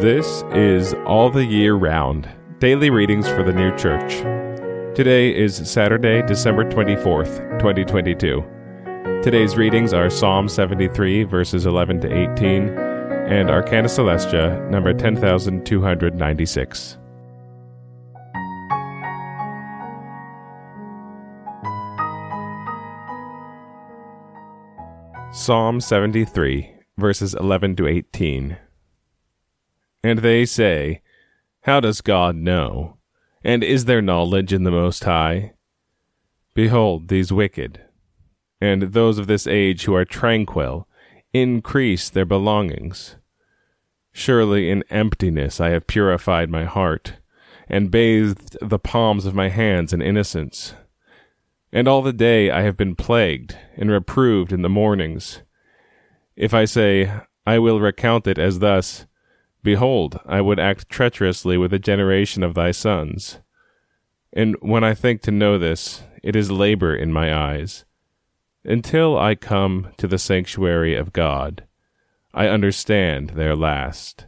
This is All the Year Round Daily Readings for the New Church. Today is Saturday, December 24th, 2022. Today's readings are Psalm 73, verses 11 to 18, and Arcana Coelestia, number 10296. Psalm 73, verses 11 to 18. And they say, How does God know? And is there knowledge in the Most High? Behold, these wicked, and those of this age who are tranquil, increase their belongings. Surely in emptiness I have purified my heart, and bathed the palms of my hands in innocence. And all the day I have been plagued and reproved in the mornings. If I say, I will recount it as thus, Behold, I would act treacherously with a generation of thy sons. And when I think to know this, it is labor in my eyes. Until I come to the sanctuary of God, I understand their last.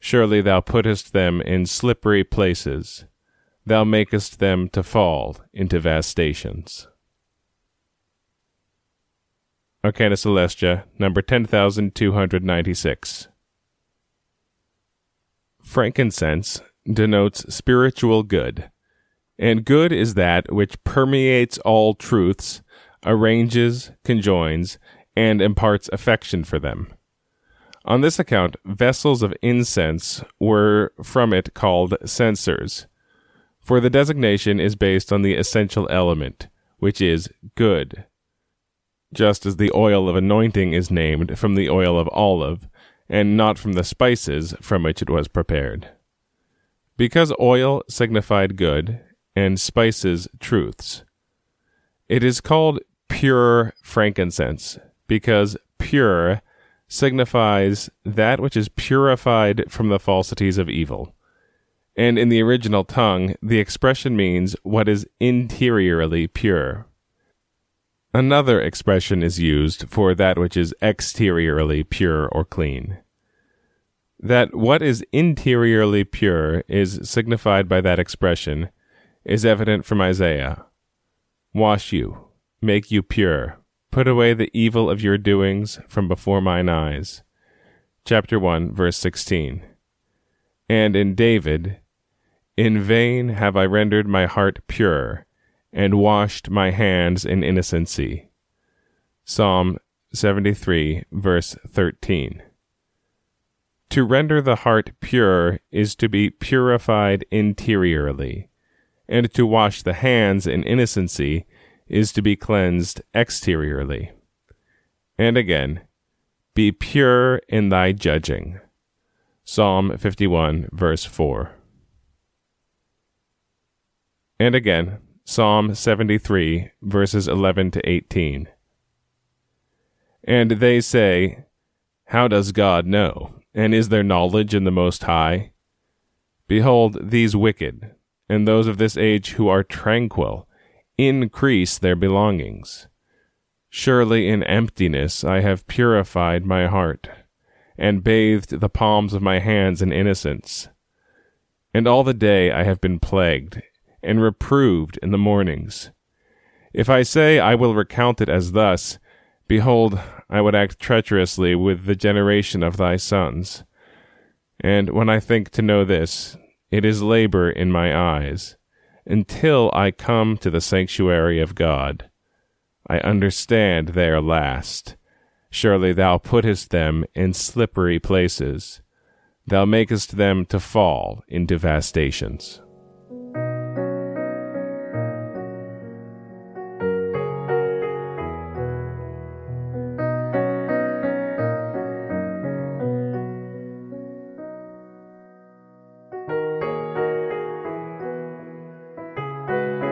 Surely thou puttest them in slippery places thou makest them to fall into vastations. Arcana Coelestia, number 10296. Frankincense denotes spiritual good, and good is that which permeates all truths, arranges, conjoins, and imparts affection for them. On this account, vessels of incense were from it called censers for the designation is based on the essential element, which is good. Just as the oil of anointing is named from the oil of olive, and not from the spices from which it was prepared. Because oil signified good, and spices truths. It is called pure frankincense, because pure signifies that which is purified from the falsities of evil and in the original tongue, the expression means what is interiorly pure. Another expression is used for that which is exteriorly pure or clean. That what is interiorly pure is signified by that expression is evident from Isaiah. Wash you, make you pure, put away the evil of your doings from before mine eyes. Chapter 1, verse 16. And in David, in vain have I rendered my heart pure, and washed my hands in innocency. Psalm 73, verse 13. To render the heart pure is to be purified interiorly, and to wash the hands in innocency is to be cleansed exteriorly. And again, be pure in thy judging. Psalm 51, verse 4. And again, Psalm 73, verses 11 to 18. And they say, How does God know? And is there knowledge in the Most High? Behold, these wicked, and those of this age who are tranquil, increase their belongings. Surely in emptiness I have purified my heart, and bathed the palms of my hands in innocence. And all the day I have been plagued, and reproved in the mornings. If I say I will recount it as thus, behold, I would act treacherously with the generation of thy sons. And when I think to know this, it is labor in my eyes, until I come to the sanctuary of God. I understand their last. Surely thou puttest them in slippery places. Thou makest them to fall into vast